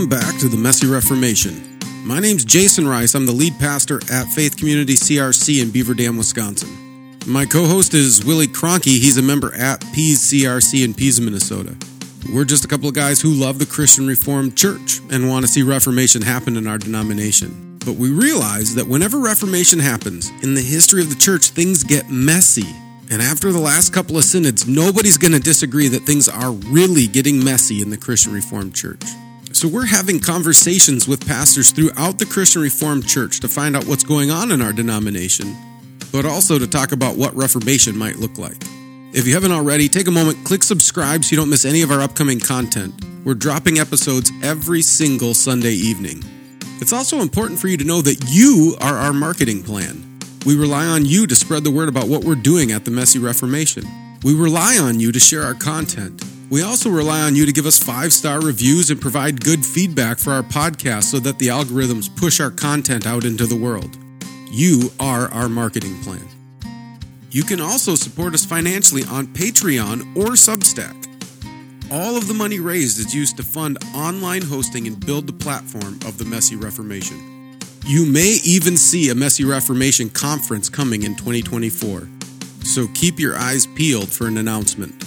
Welcome back to the Messy Reformation. My name's Jason Rice. I'm the lead pastor at Faith Community CRC in Beaver Dam, Wisconsin. My co host is Willie Cronky. He's a member at Pease CRC in Pease, Minnesota. We're just a couple of guys who love the Christian Reformed Church and want to see Reformation happen in our denomination. But we realize that whenever Reformation happens in the history of the church, things get messy. And after the last couple of synods, nobody's going to disagree that things are really getting messy in the Christian Reformed Church. So we're having conversations with pastors throughout the Christian Reformed Church to find out what's going on in our denomination, but also to talk about what Reformation might look like. If you haven't already, take a moment, click subscribe so you don't miss any of our upcoming content. We're dropping episodes every single Sunday evening. It's also important for you to know that you are our marketing plan. We rely on you to spread the word about what we're doing at the Messy Reformation. We rely on you to share our content. We also rely on you to give us five star reviews and provide good feedback for our podcast so that the algorithms push our content out into the world. You are our marketing plan. You can also support us financially on Patreon or Substack. All of the money raised is used to fund online hosting and build the platform of the Messy Reformation. You may even see a Messy Reformation conference coming in 2024, so keep your eyes peeled for an announcement.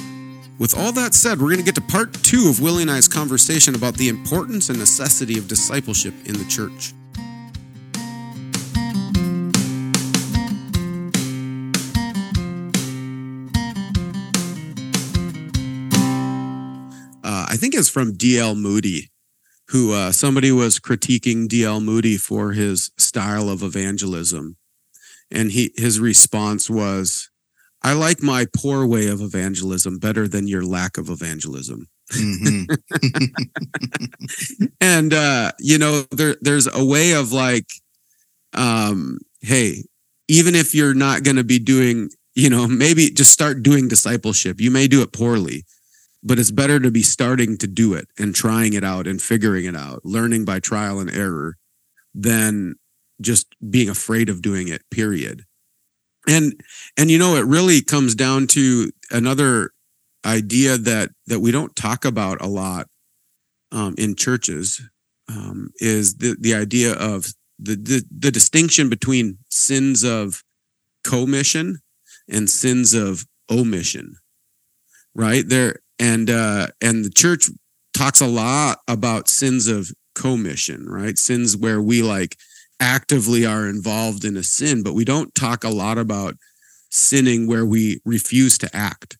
With all that said, we're going to get to part two of Willie and I's conversation about the importance and necessity of discipleship in the church. Uh, I think it's from D.L. Moody who uh, somebody was critiquing D.L. Moody for his style of evangelism, and he his response was, "I like my poor way of evangelism better than your lack of evangelism." Mm-hmm. and uh, you know, there there's a way of like, um, hey, even if you're not going to be doing, you know, maybe just start doing discipleship. You may do it poorly but it's better to be starting to do it and trying it out and figuring it out, learning by trial and error than just being afraid of doing it, period. And and you know, it really comes down to another idea that that we don't talk about a lot um, in churches um, is the the idea of the, the the distinction between sins of commission and sins of omission right there and uh, and the church talks a lot about sins of commission, right? Sins where we like actively are involved in a sin, but we don't talk a lot about sinning where we refuse to act.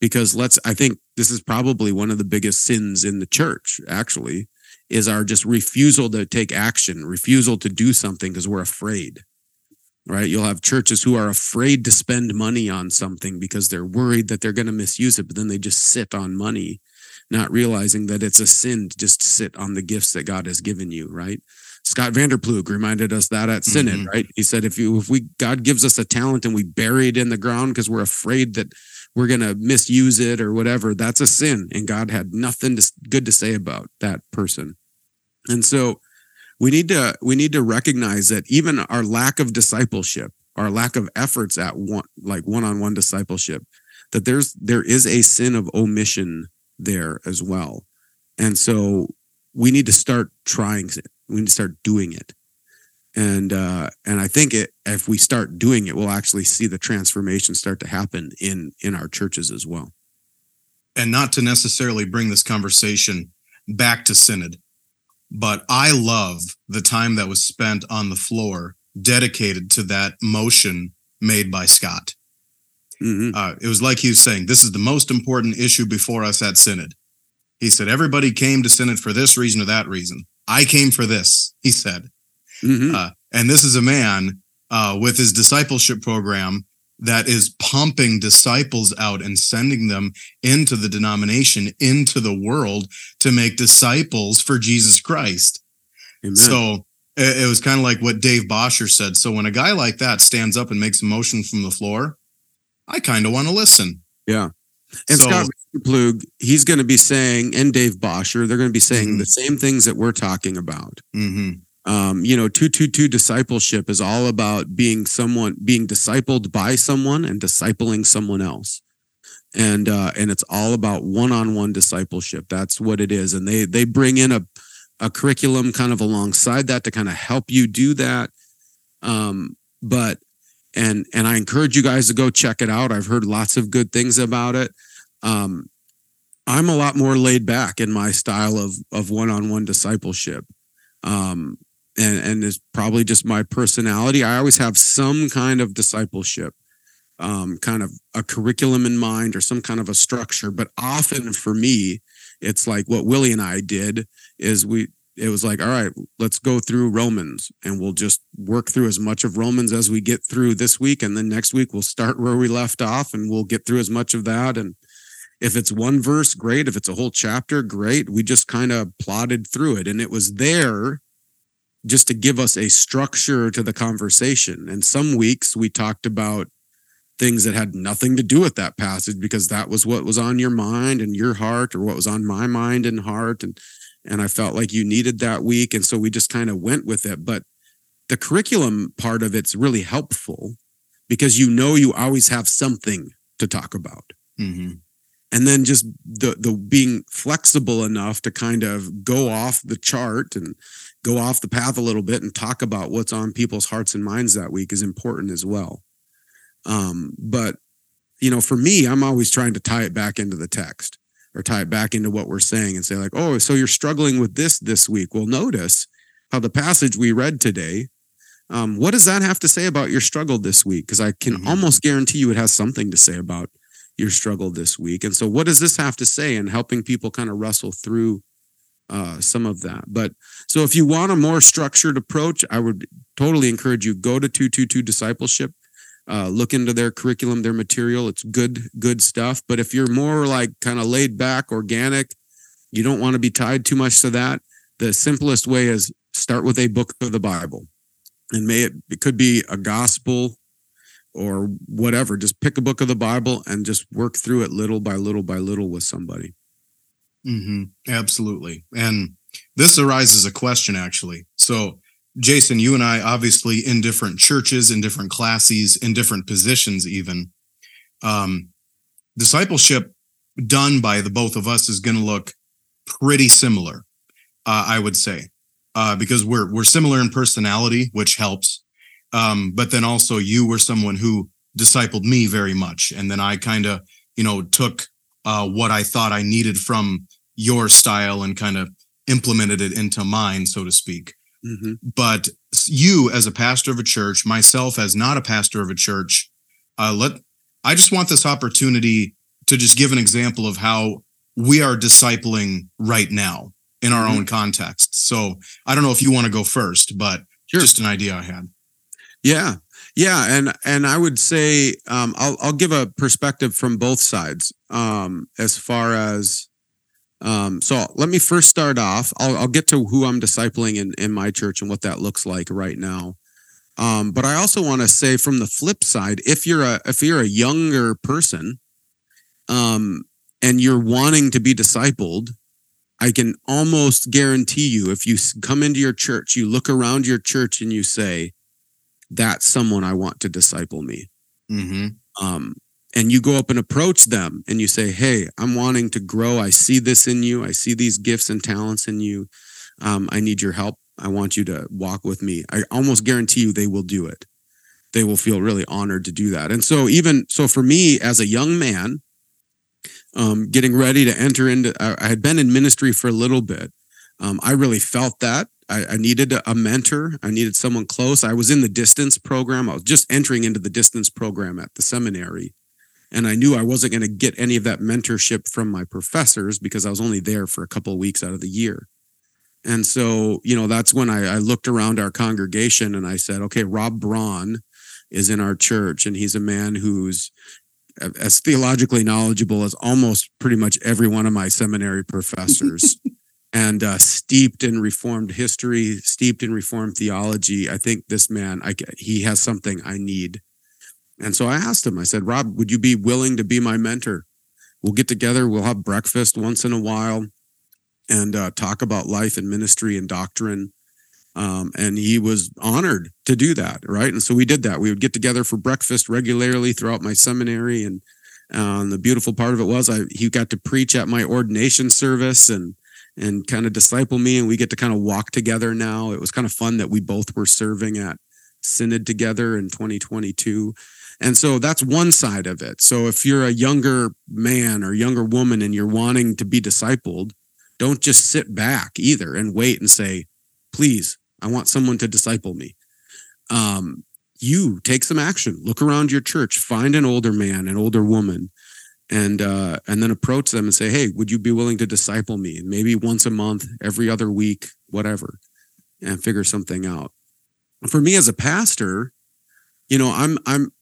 Because let's, I think this is probably one of the biggest sins in the church, actually, is our just refusal to take action, refusal to do something because we're afraid right? You'll have churches who are afraid to spend money on something because they're worried that they're going to misuse it, but then they just sit on money, not realizing that it's a sin to just sit on the gifts that God has given you, right? Scott Vander Ploeg reminded us that at Synod, mm-hmm. right? He said, if you if we God gives us a talent and we bury it in the ground because we're afraid that we're going to misuse it or whatever, that's a sin. And God had nothing to, good to say about that person. And so we need to we need to recognize that even our lack of discipleship our lack of efforts at one like one-on-one discipleship that there's there is a sin of omission there as well and so we need to start trying we need to start doing it and uh and i think it if we start doing it we'll actually see the transformation start to happen in in our churches as well and not to necessarily bring this conversation back to synod but I love the time that was spent on the floor dedicated to that motion made by Scott. Mm-hmm. Uh, it was like he was saying, This is the most important issue before us at Synod. He said, Everybody came to Synod for this reason or that reason. I came for this, he said. Mm-hmm. Uh, and this is a man uh, with his discipleship program that is pumping disciples out and sending them into the denomination, into the world to make disciples for Jesus Christ. Amen. So it, was kind of like what Dave Bosher said. So when a guy like that stands up and makes a motion from the floor, I kind of want to listen. Yeah. And so, Scott Ploeg, he's going to be saying, and Dave Bosher, they're going to be saying mm-hmm. the same things that we're talking about. Mm-hmm um, you know, 222 discipleship is all about being someone, being discipled by someone and discipling someone else. And, uh, and it's all about one-on-one discipleship. That's what it is. And they, they bring in a, a curriculum kind of alongside that to kind of help you do that. Um, but and and I encourage you guys to go check it out. I've heard lots of good things about it. Um, I'm a lot more laid back in my style of of one-on-one discipleship. Um, and and it's probably just my personality. I always have some kind of discipleship, um, kind of a curriculum in mind or some kind of a structure. But often for me, it's like what Willie and I did is we it was like, all right, let's go through Romans and we'll just work through as much of Romans as we get through this week. And then next week we'll start where we left off and we'll get through as much of that. And if it's one verse, great. If it's a whole chapter, great. We just kind of plodded through it. And it was there just to give us a structure to the conversation. And some weeks we talked about things that had nothing to do with that passage because that was what was on your mind and your heart or what was on my mind and heart and and I felt like you needed that week and so we just kind of went with it but the curriculum part of it's really helpful because you know you always have something to talk about. Mm-hmm. and then just the the being flexible enough to kind of go off the chart and go off the path a little bit and talk about what's on people's hearts and minds that week is important as well. Um but you know for me i'm always trying to tie it back into the text or tie it back into what we're saying and say like oh so you're struggling with this this week well notice how the passage we read today um, what does that have to say about your struggle this week because i can Mhm. almost guarantee you it has something to say about your struggle this week. And so, what does this have to say in helping people kind of wrestle through uh, some of that? But so, if you want a more structured approach, I would totally encourage you go to 222 Discipleship, uh, look into their curriculum, their material. It's good, good stuff. But if you're more like kind of laid back, organic, you don't want to be tied too much to that. The simplest way is start with a book of the Bible, and may it it could be a gospel or whatever. Just pick a book of the Bible and just work through it little by little by little with somebody. Mm-hmm. Absolutely. And this arises a question actually. So, Jason, you and I obviously in different churches, in different classes, in different positions, even. Um, discipleship done by the both of us is going to look pretty similar, uh, I would say, uh, because we're we're similar in personality, which helps. Um, but then also, you were someone who discipled me very much, and then I kind of, you know, took uh, what I thought I needed from your style and kind of implemented it into mine, so to speak. Mm-hmm. But you, as a pastor of a church, myself as not a pastor of a church, uh, let I just want this opportunity to just give an example of how we are discipling right now in our Mhm. own context. So I don't know if you want to go first, but Sure. just an idea I had. Yeah, yeah, and and I would say um, I'll I'll give a perspective from both sides um, as far as um, so. Let me first start off. I'll I'll get to who I'm discipling in in my church and what that looks like right now. Um, but I also want to say from the flip side, if you're a if you're a younger person, um, and you're wanting to be discipled, I can almost guarantee you if you come into your church, you look around your church and you say, that's someone I want to disciple me. Mm-hmm. Um, and you go up and approach them and you say, Hey, I'm wanting to grow. I see this in you. I see these gifts and talents in you. Um, I need your help. I want you to walk with me. I almost guarantee you they will do it. They will feel really honored to do that. And so, even so, for me as a young man, um, getting ready to enter into, I, had been in ministry for a little bit. Um, I really felt that I, I needed a mentor. I needed someone close. I was in the distance program. I was just entering into the distance program at the seminary. And I knew I wasn't going to get any of that mentorship from my professors because I was only there for a couple of weeks out of the year. And so, you know, that's when I, I looked around our congregation and I said, okay, Rob Braun is in our church, and he's a man who's as theologically knowledgeable as almost pretty much every one of my seminary professors and uh, steeped in reformed history steeped in reformed theology i think this man I, he has something i need and so i asked him i said rob would you be willing to be my mentor we'll get together we'll have breakfast once in a while and uh, talk about life and ministry and doctrine um, and he was honored to do that right and so we did that we would get together for breakfast regularly throughout my seminary and um, the beautiful part of it was I he got to preach at my ordination service and and kind of disciple me and we get to kind of walk together now. It was kind of fun that we both were serving at synod together in 2022. And so that's one side of it. So if you're a younger man or younger woman and you're wanting to be discipled, don't just sit back either and wait and say, please, I want someone to disciple me. Um, you take some action. Look around your church, find an older man, an older woman, and uh, and then approach them and say, "Hey, would you be willing to disciple me? Maybe once a month, every other week, whatever, and figure something out." For me as a pastor, you know, I'm I'm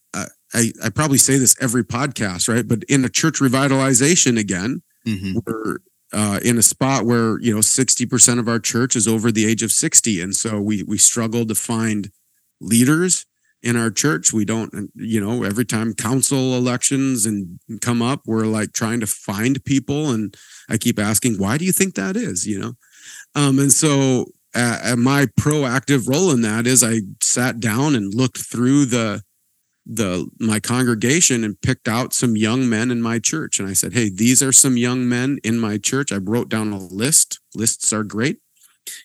I I probably say this every podcast, right? But in a church revitalization again, mm-hmm. we're uh, in a spot where you know 60% of our church is over the age of 60 and so we we struggle to find leaders in our church. We don't you know every time council elections and come up we're like trying to find people. And i keep asking why do you think that is? You know? Um, and so uh, my proactive role in that is i sat down and looked through the the my congregation and picked out some young men in my church and i said hey these are some young men in my church i wrote down a list lists are great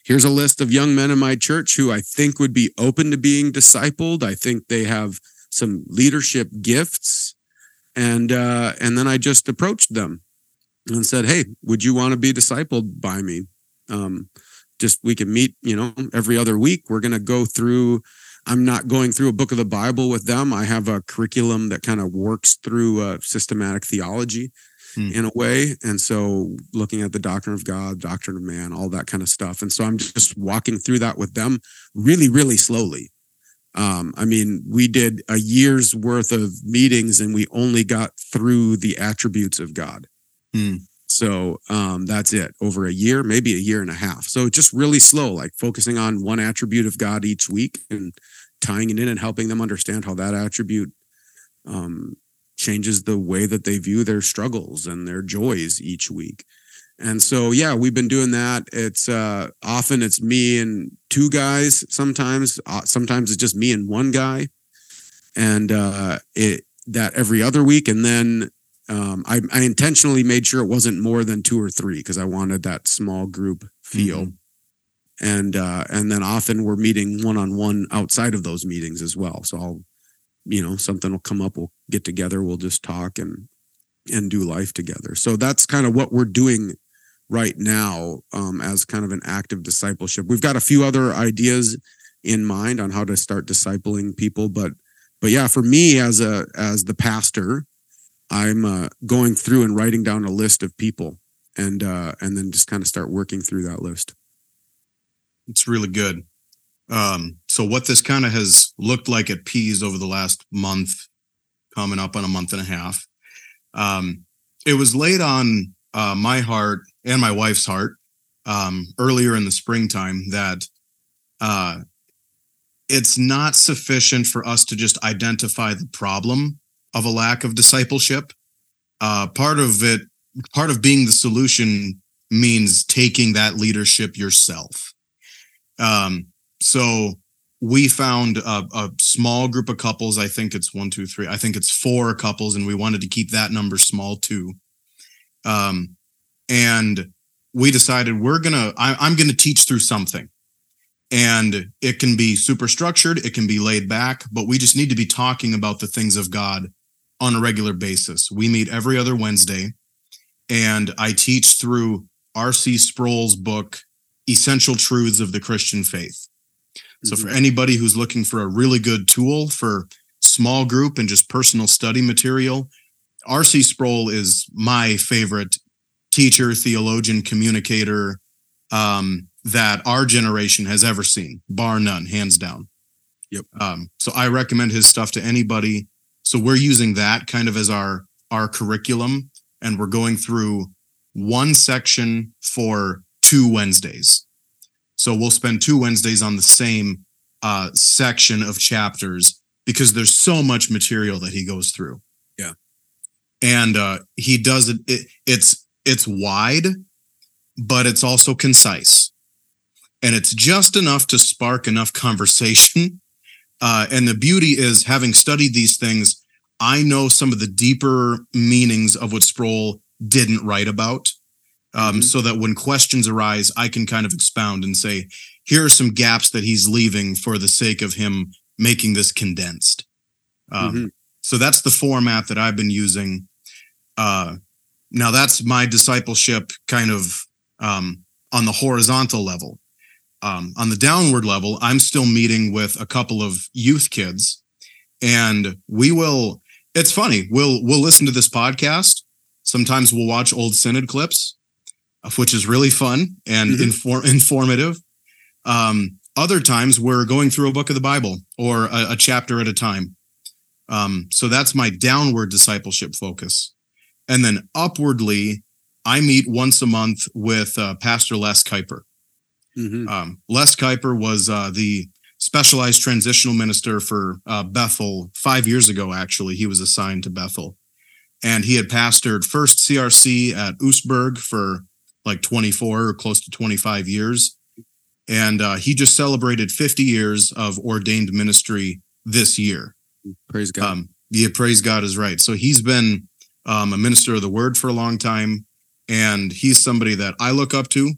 here's a list of young men in my church who I think would be open to being discipled. I think they have some leadership gifts. And uh, and then I just approached them and said, Hey, would you want to be discipled by me? Um, just we can meet, you know, every other week. We're gonna go through. I'm not going through a book of the Bible with them. I have a curriculum that kind of works through uh, systematic theology mm. in a way. And so looking at the doctrine of God, doctrine of man, all that kind of stuff. And so I'm just walking through that with them really, really slowly. Um, I mean, we did a year's worth of meetings and we only got through the attributes of God. Mm. So um, that's it over a year, maybe a year and a half. So just really slow, like focusing on one attribute of God each week and tying it in and helping them understand how that attribute um, changes the way that they view their struggles and their joys each week. And so, yeah, we've been doing that. It's uh, often it's me and two guys. Sometimes, uh, sometimes it's just me and one guy, and uh, it that every other week. And then um, I, I, intentionally made sure it wasn't more than two or three because I wanted that small group feel. Mm-hmm. And uh, and then often we're meeting one on one outside of those meetings as well. So I'll you know something will come up we'll get together we'll just talk and and do life together. So that's kind of what we're doing right now um, as kind of an active discipleship. We've got a few other ideas in mind on how to start discipling people but but yeah for me as a as the pastor i'm uh, going through and writing down a list of people and uh and then just kind of start working through that list it's really good um, so what this kind of has looked like at Pease over the last month, coming up on a month and a half, um, it was laid on uh, my heart and my wife's heart um, earlier in the springtime that uh, it's not sufficient for us to just identify the problem of a lack of discipleship. Uh, part of it, part of being the solution means taking that leadership yourself. Um, so we found a, a, small group of couples. I think it's one, two, three. I think it's four couples, and we wanted to keep that number small too. Um, and we decided we're gonna. I, I'm gonna teach through something, and it can be super structured. It can be laid back, but we just need to be talking about the things of God on a regular basis. We meet every other Wednesday, and I teach through R.C. Sproul's book, Essential Truths of the Christian Faith so for mm-hmm. anybody who's looking for a really good tool for small group and just personal study material, R.C. Sproul is my favorite teacher, theologian, communicator um, that our generation has ever seen, bar none, hands down. Yep. Um, so I recommend his stuff to anybody. So we're using that kind of as our our curriculum, and we're going through one section for two Wednesdays. So we'll spend two Wednesdays on the same uh, section of chapters because there's so much material that he goes through. Yeah. And uh, he does it, it it's it's wide, but it's also concise. And it's just enough to spark enough conversation. Uh, and the beauty is having studied these things, I know some of the deeper meanings of what Sproul didn't write about um, Mhm. so that when questions arise, I can kind of expound and say, here are some gaps that he's leaving for the sake of him making this condensed. Um, Mhm. So that's the format that I've been using. Uh, now that's my discipleship kind of um, on the horizontal level. Um, on the downward level, I'm still meeting with a couple of youth kids, and we will. It's funny. We'll we'll listen to this podcast. Sometimes we'll watch old synod clips, which is really fun and Mhm. infor- informative. Um, other times we're going through a book of the Bible or a, a chapter at a time. Um, so that's my downward discipleship focus. And then upwardly, I meet once a month with uh, Pastor Les Kuiper. Mhm. Um, Les Kuiper was uh, the specialized transitional minister for uh, Bethel five years ago, actually. He was assigned to Bethel. And he had pastored first CRC at Oostburg for like 24 or close to 25 years. And uh, he just celebrated 50 years of ordained ministry this year. Praise God. Um, yeah, praise God is right. So he's been um, a minister of the word for a long time, and he's somebody that I look up to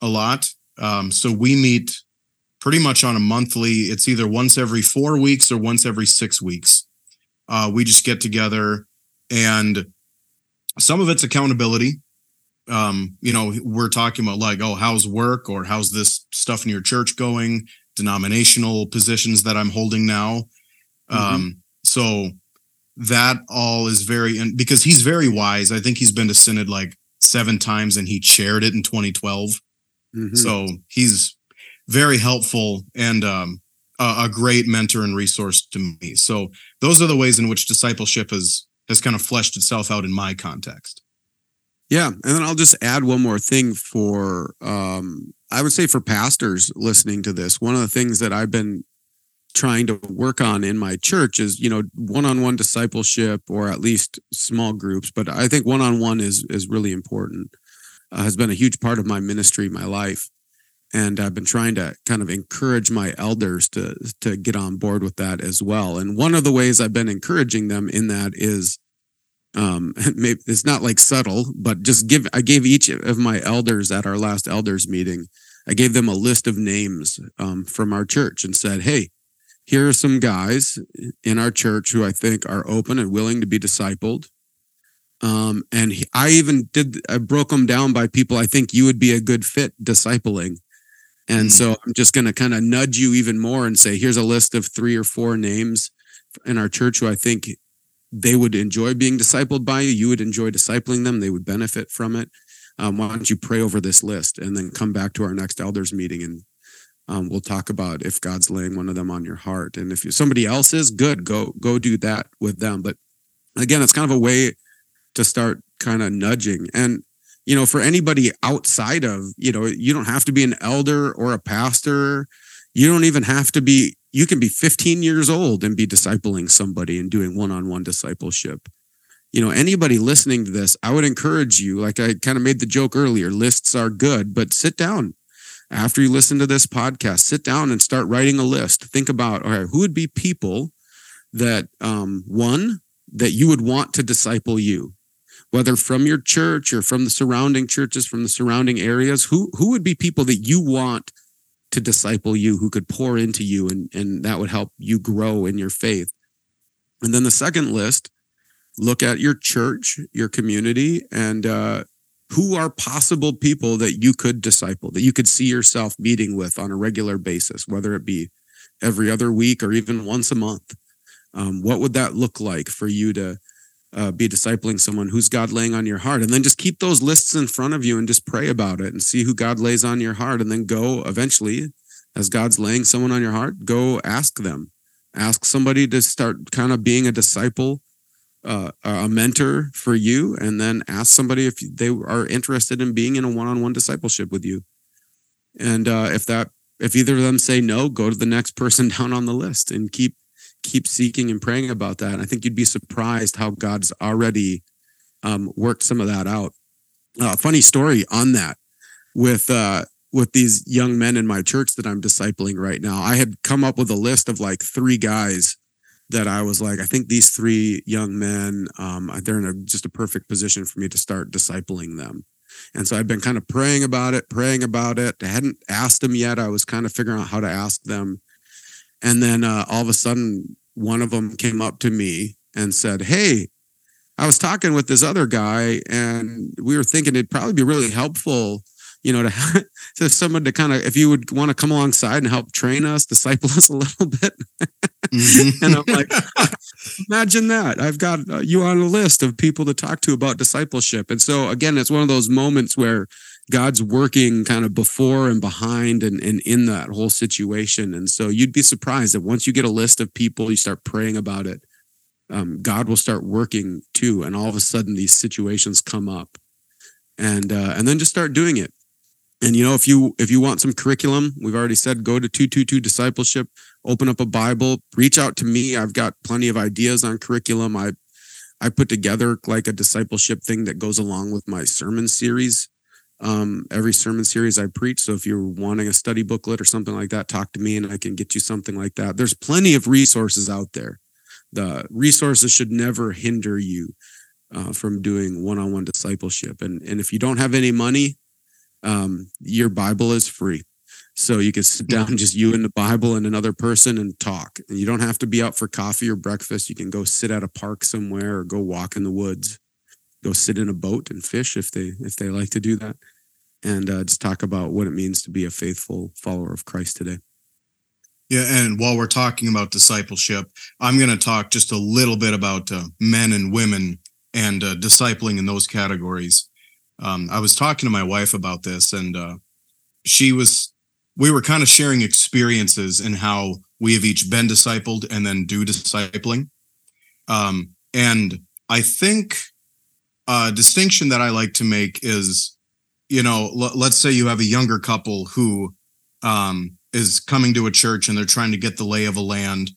a lot. Um, so we meet pretty much on a monthly. It's either once every four weeks or once every six weeks. Uh, we just get together, and some of it's accountability. Um, you know, we're talking about like, oh, how's work or how's this stuff in your church going? Denominational positions that I'm holding now. Um, so that all is very, and because he's very wise, I think he's been to Synod like seven times and he chaired it in 2012. Mhm. So he's very helpful and um, a, a great mentor and resource to me. So those are the ways in which discipleship has has kind of fleshed itself out in my context. Yeah, and then I'll just add one more thing for um I would say for pastors listening to this. One of the things that I've been trying to work on in my church is, you know, one-on-one discipleship or at least small groups, but I think one-on-one is is really important. Uh, has been a huge part of my ministry, my life. And I've been trying to kind of encourage my elders to to get on board with that as well. And one of the ways I've been encouraging them in that is um maybe it's not like subtle but just give i gave each of my elders at our last elders meeting i gave them a list of names um, from our church and said hey here are some guys in our church who i think are open and willing to be discipled um, and he- i even did i broke them down by people i think you would be a good fit discipling and Mm. so i'm just going to kind of nudge you even more and say here's a list of three or four names in our church who i think they would enjoy being discipled by you. You would enjoy discipling them. They would benefit from it. Um, why don't you pray over this list and then come back to our next elders meeting and um, we'll talk about if God's laying one of them on your heart. And if you, somebody else is good, go go do that with them. But again, it's kind of a way to start kind of nudging. And you know, for anybody outside of, you know, you don't have to be an elder or a pastor. You don't even have to be you can be 15 years old and be discipling somebody and doing one-on-one discipleship. You know anybody listening to this i would encourage you like i kind of made the joke earlier lists are good but sit down. After you listen to this podcast sit down and start writing a list. Think about all right who would be people that um, one that you would want to disciple you? Whether from your church or from the surrounding churches from the surrounding areas who who would be people that you want to disciple you who could pour into you and and that would help you grow in your faith. And then the second list look at your church your community and uh who are possible people that you could disciple that you could see yourself meeting with on a regular basis whether it be every other week or even once a month. Um, what would that look like for you to uh, be discipling someone who's God laying on your heart. And then just keep those lists in front of you and just pray about it and see who God lays on your heart. And then go eventually, as God's laying someone on your heart, go ask them. Ask somebody to start kind of being a disciple, uh, a mentor for you. And then ask somebody if they are interested in being in a one on one discipleship with you. And uh, if that, if either of them say no, go to the next person down on the list and keep keep seeking and praying about that. And I think you'd be surprised how God's already um, worked some of that out. Uh, funny story on that with uh, with these young men in my church that I'm discipling right now. I had come up with a list of like three guys that I was like, I think these three young men, um, they're in a, just a perfect position for me to start discipling them. And so I'd been kind of praying about it, praying about it. I hadn't asked them yet. I was kind of figuring out how to ask them. And then uh, all of a sudden, one of them came up to me and said, Hey, I was talking with this other guy, and we were thinking it'd probably be really helpful, you know, to, to someone to kind of, if you would want to come alongside and help train us, disciple us a little bit. Mm-hmm. and I'm like, imagine that. I've got uh, you on a list of people to talk to about discipleship. And so, again, it's one of those moments where God's working kind of before and behind and, and in that whole situation. And so you'd be surprised that once you get a list of people, you start praying about it, um, God will start working too. And all of a sudden these situations come up and, uh, and then just start doing it. And, you know, if you, if you want some curriculum, we've already said, go to 222 discipleship, open up a Bible, reach out to me. I've got plenty of ideas on curriculum. I, I put together like a discipleship thing that goes along with my sermon series um, every sermon series I preach. So if you're wanting a study booklet or something like that, talk to me and I can get you something like that. There's plenty of resources out there. The resources should never hinder you uh, from doing one-on-one discipleship. And and if you don't have any money, um, your Bible is free. So you can sit down, just you and the Bible and another person and talk. And you don't have to be out for coffee or breakfast. You can go sit at a park somewhere or go walk in the woods go sit in a boat and fish if they if they like to do that and uh, just talk about what it means to be a faithful follower of christ today. Yeah and while we're talking about discipleship i'm going to talk just a little bit about uh, men and women and uh, discipling in those categories. Um, i was talking to my wife about this and uh, she was we were kind of sharing experiences in how we have each been discipled and then do discipling. Um, and i think a distinction that I like to make is, you know, l- let's say you have a younger couple who um, is coming to a church and they're trying to get the lay of a land.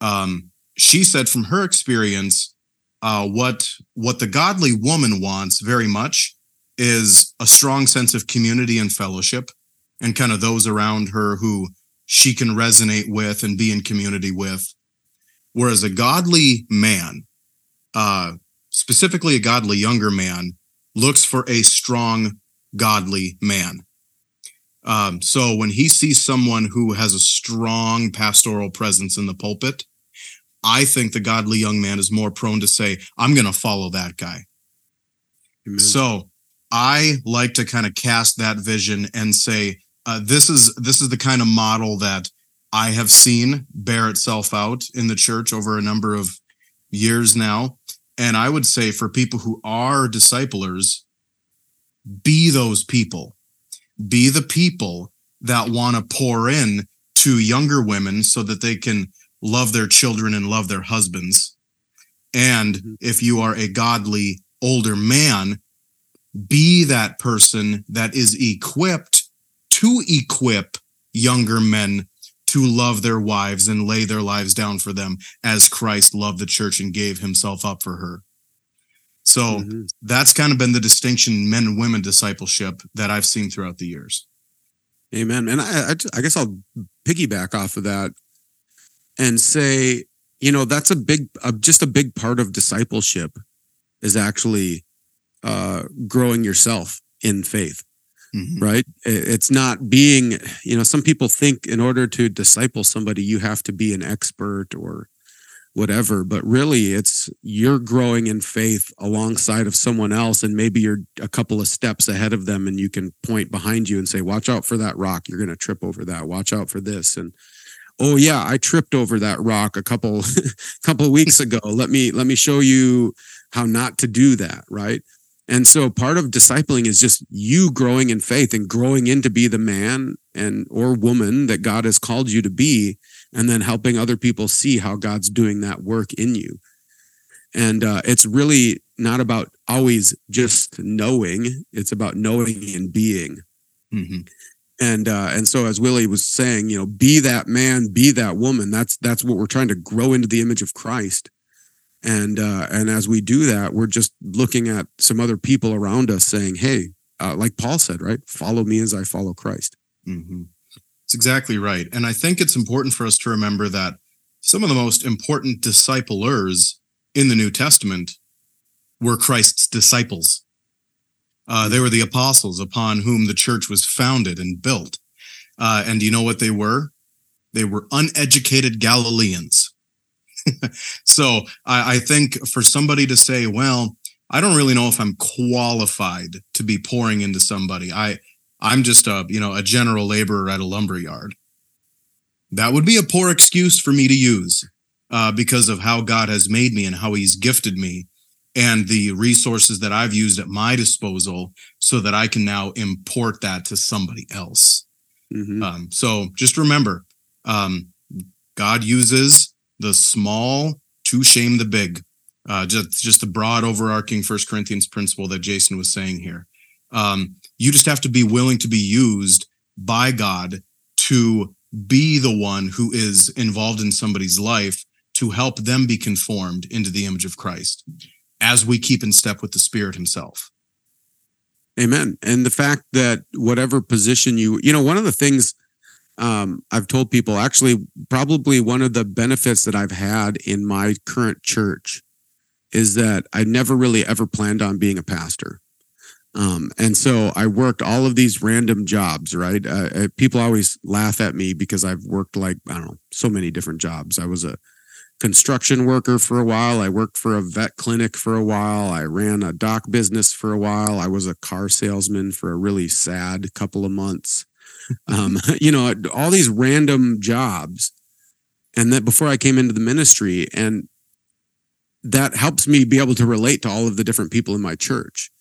Um, she said from her experience, uh, what what the godly woman wants very much is a strong sense of community and fellowship, and kind of those around her who she can resonate with and be in community with. Whereas a godly man, uh, specifically a godly younger man, looks for a strong, godly man. Um, so when he sees someone who has a strong pastoral presence in the pulpit, I think the godly young man is more prone to say, I'm going to follow that guy. Amen. So I like to kind of cast that vision and say, uh, this is this is the kind of model that I have seen bear itself out in the church over a number of years now. And I would say for people who are disciplers, be those people. Be the people that want to pour in to younger women so that they can love their children and love their husbands. And mm-hmm. if you are a godly older man, be that person that is equipped to equip younger men to love their wives and lay their lives down for them as Christ loved the church and gave himself up for her. So mm-hmm. that's kind of been the distinction men and women discipleship that I've seen throughout the years. Amen. And I, I, I guess I'll piggyback off of that and say, you know, that's a big, uh, just a big part of discipleship is actually uh, growing yourself in faith mm-hmm. right? It's not being, you know, some people think in order to disciple somebody, you have to be an expert or whatever, but really it's you're growing in faith alongside of someone else, and maybe you're a couple of steps ahead of them, and you can point behind you and say, Watch out for that rock. You're going to trip over that. Watch out for this. And oh yeah i tripped over that rock a couple couple weeks ago let me let me show you how not to do that right and so part of discipling is just you growing in faith and growing into be the man and or woman that God has called you to be and then helping other people see how God's doing that work in you. And uh, it's really not about always just knowing; it's about knowing and being. Mm-hmm. And uh, and so, as Willie was saying, you know, be that man, be that woman. That's that's what we're trying to grow into the image of Christ and uh, and as we do that we're just looking at some other people around us saying hey uh, like paul said right follow me as i follow christ mm-hmm. Exactly right and i think it's important for us to remember that some of the most important disciplers in the new testament were christ's disciples Uh, they were the apostles upon whom the church was founded and built. Uh, and do you know what they were? They were uneducated Galileans. so I, I think for somebody to say, well, I don't really know if I'm qualified to be pouring into somebody. I I'm just a you know a general laborer at a lumber yard. That would be a poor excuse for me to use uh, because of how God has made me and how He's gifted me and the resources that I've used at my disposal so that I can now import that to somebody else. Mm-hmm. Um, so just remember, um, God uses the small to shame the big. Uh, just just the broad overarching First Corinthians principle that Jason was saying here. Um, you just have to be willing to be used by God to be the one who is involved in somebody's life to help them be conformed into the image of Christ as we keep in step with the Spirit Himself. Amen. And the fact that whatever position you, you know, one of the things um, I've told people actually, probably one of the benefits that I've had in my current church is that I never really ever planned on being a pastor. Um, and so I worked all of these random jobs, right? Uh, uh, people always laugh at me because I've worked like, I don't know, so many different jobs. I was a construction worker for a while. I worked for a vet clinic for a while. I ran a dock business for a while. I was a car salesman for a really sad couple of months. Um, you know, all these random jobs. And that before I came into the ministry, and that helps me be able to relate to all of the different people in my church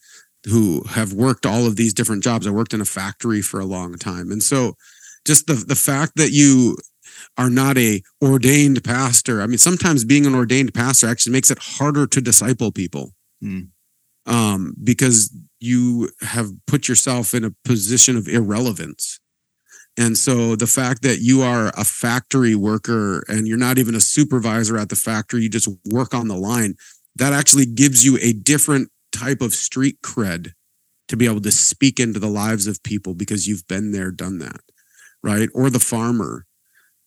who have worked all of these different jobs. I worked in a factory for a long time. And so just the the fact that you are not a ordained pastor. I mean, sometimes being an ordained pastor actually makes it harder to disciple people. Mm. Um, because you have put yourself in a position of irrelevance. And so the fact that you are a factory worker and you're not even a supervisor at the factory, you just work on the line, that actually gives you a different type of street cred to be able to speak into the lives of people because you've been there, done that, right? Or the farmer.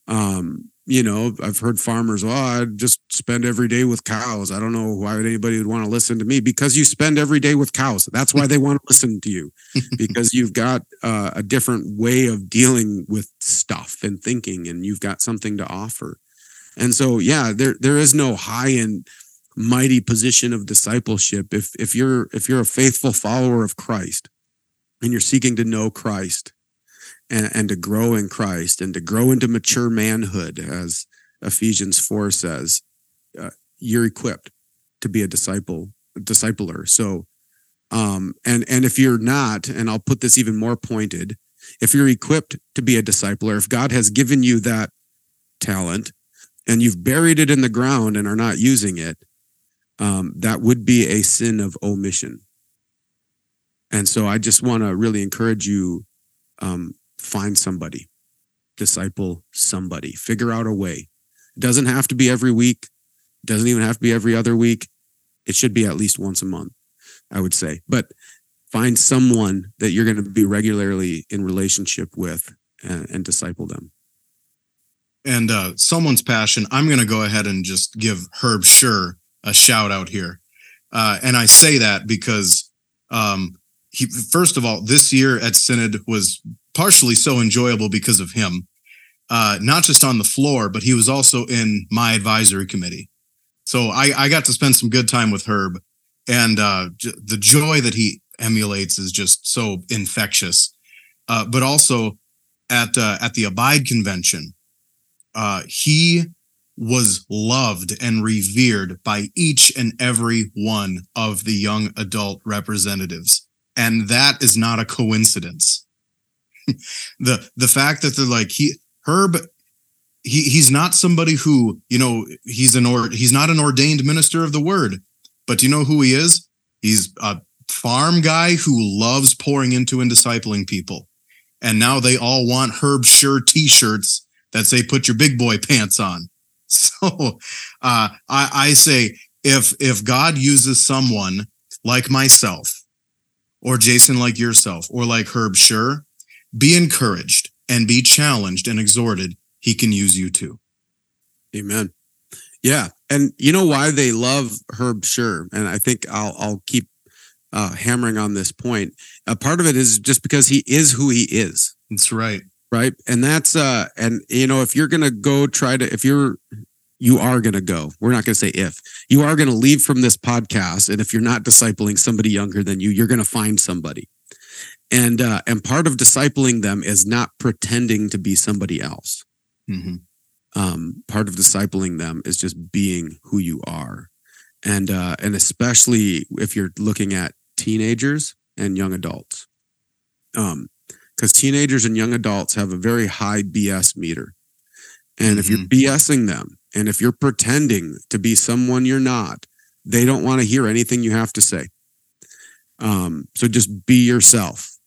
Um, you know, I've heard farmers, oh, I just spend every day with cows. I don't know why anybody would want to listen to me because you spend every day with cows. That's why they want to listen to you because you've got uh, a different way of dealing with stuff and thinking, and you've got something to offer. And so, yeah, there there is no high and mighty position of discipleship. If if you're if you're a faithful follower of Christ and you're seeking to know Christ, and, and to grow in Christ and to grow into mature manhood, as Ephesians 4 says, uh, you're equipped to be a disciple, a discipler. So, um, and and if you're not, and I'll put this even more pointed, if you're equipped to be a discipler, if God has given you that talent and you've buried it in the ground and are not using it, um, that would be a sin of omission. And so I just want to really encourage you um, find somebody, disciple somebody, figure out a way. It doesn't have to be every week, it doesn't even have to be every other week. It should be at least once a month, I would say. But find someone that you're going to be regularly in relationship with and, and disciple them. And uh, someone's passion, I'm going to go ahead and just give Herb Sure a shout out here. Uh, and I say that because um, he, first of all, this year at Synod was partially so enjoyable because of him, uh, not just on the floor, but he was also in my advisory committee. So I, I got to spend some good time with Herb, and uh, j- the joy that he emulates is just so infectious. Uh, but also at at the Abide convention, uh, he was loved and revered by each and every one of the young adult representatives, and that is not a coincidence. the the fact that they're like he Herb he he's not somebody who you know he's an or he's not an ordained minister of the word. But do you know who he is? He's a farm guy who loves pouring into and discipling people. And now they all want herb sure t-shirts that say put your big boy pants on so uh, I, I say if if god uses someone like myself or jason like yourself or like herb sure be encouraged and be challenged and exhorted. He can use you too. Amen. Yeah. And you know why they love Herb Sure? And I think I'll I'll keep uh, hammering on this point. A part of it is just because he is who he is. That's right. Right. And that's, uh, and you know, if you're going to go try to, if you're, you are going to go, we're not going to say if you are going to leave from this podcast. And if you're not discipling somebody younger than you, you're going to find somebody. And, uh, and part of discipling them is not pretending to be somebody else. hmm Um, part of discipling them is just being who you are. And, uh, and especially if you're looking at teenagers and young adults. Um, because teenagers and young adults have a very high BS meter. And if you're BSing them and if you're pretending to be someone you're not, they don't want to hear anything you have to say. Um, so just be yourself.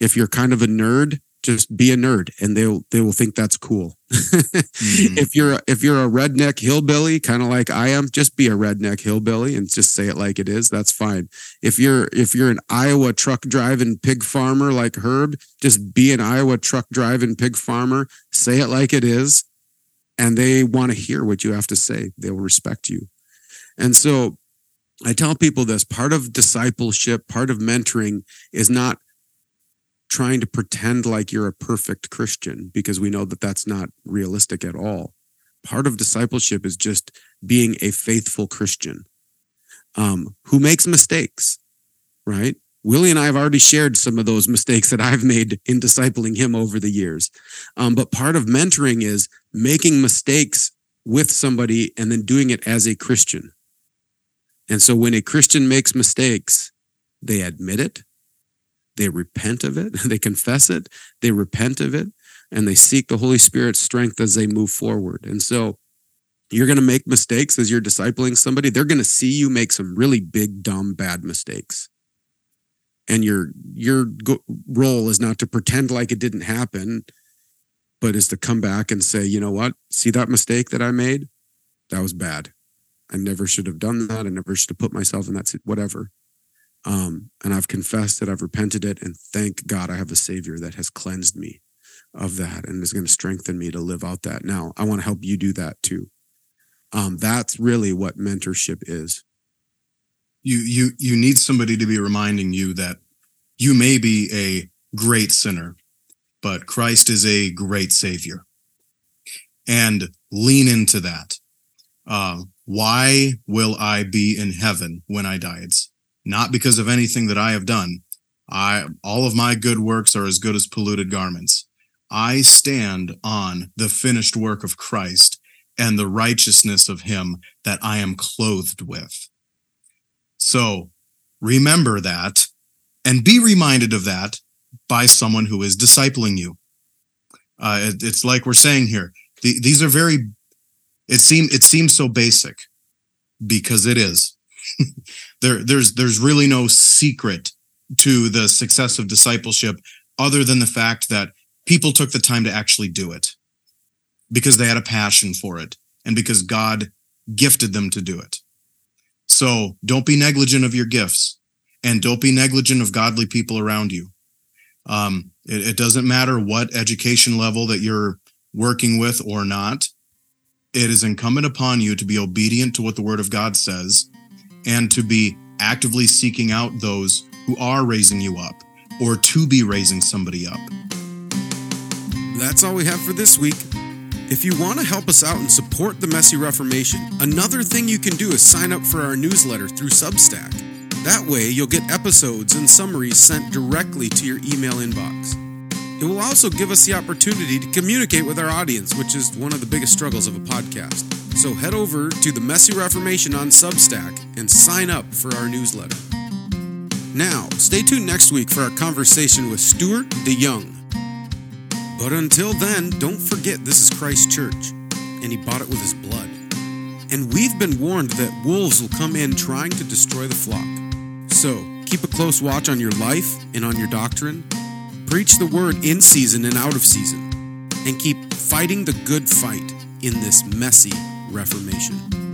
If you're kind of a nerd, just be a nerd and they'll they will think that's cool. Mhm. if you're a- if you're a redneck hillbilly, kind of like I am, just be a redneck hillbilly and just say it like it is. That's fine. If you're if you're an Iowa truck driving pig farmer like Herb, just be an Iowa truck driving pig farmer. Say it like it is, and they want to hear what you have to say. They'll respect you. And so, I tell people this: part of discipleship, part of mentoring, is not trying to pretend like you're a perfect Christian because we know that that's not realistic at all. Part of discipleship is just being a faithful Christian um, who makes mistakes, right? Willie and I have already shared some of those mistakes that I've made in discipling him over the years. Um, but part of mentoring is making mistakes with somebody and then doing it as a Christian. And so when a Christian makes mistakes, they admit it, they repent of it, they confess it, they repent of it, and they seek the Holy Spirit's strength as they move forward. And so you're going to make mistakes as you're discipling somebody. They're going to see you make some really big, dumb, bad mistakes. And your your go- role is not to pretend like it didn't happen, but is to come back and say, you know what? See that mistake that I made? That was bad. I never should have done that. I never should have put myself in that whatever. Um, and I've confessed it, I've repented it, and thank God I have a Savior that has cleansed me of that and is going to strengthen me to live out that. Now, I want to help you do that too. Um, that's really what mentorship is. you you you need somebody to be reminding you that you may be a great sinner but christ is a great savior and lean into that uh, why will i be in heaven when i die not because of anything that i have done i all of my good works are as good as polluted garments i stand on the finished work of christ and the righteousness of him that i am clothed with so remember that and be reminded of that by someone who is discipling you. Uh, it- it's like we're saying here. The, these are very. It seem it seems so basic, because it is. there there's there's really no secret to the success of discipleship other than the fact that people took the time to actually do it because they had a passion for it and because God gifted them to do it. So don't be negligent of your gifts and don't be negligent of godly people around you. Um, it, it doesn't matter what education level that you're working with or not. It is incumbent upon you to be obedient to what the word of God says and to be actively seeking out those who are raising you up or to be raising somebody up. That's all we have for this week. If you want to help us out and support the Messy Reformation, another thing you can do is sign up for our newsletter through Substack. That way, you'll get episodes and summaries sent directly to your email inbox. It will also give us the opportunity to communicate with our audience, which is one of the biggest struggles of a podcast. So head over to the Messy Reformation on Substack and sign up for our newsletter. Now, stay tuned next week for our conversation with Stuart DeYoung. But until then, don't forget this is Christ Church, and He bought it with His blood. And we've been warned that wolves will come in trying to destroy the flock. So keep a close watch on your life and on your doctrine. Preach the word in season and out of season, and keep fighting the good fight in this messy Reformation.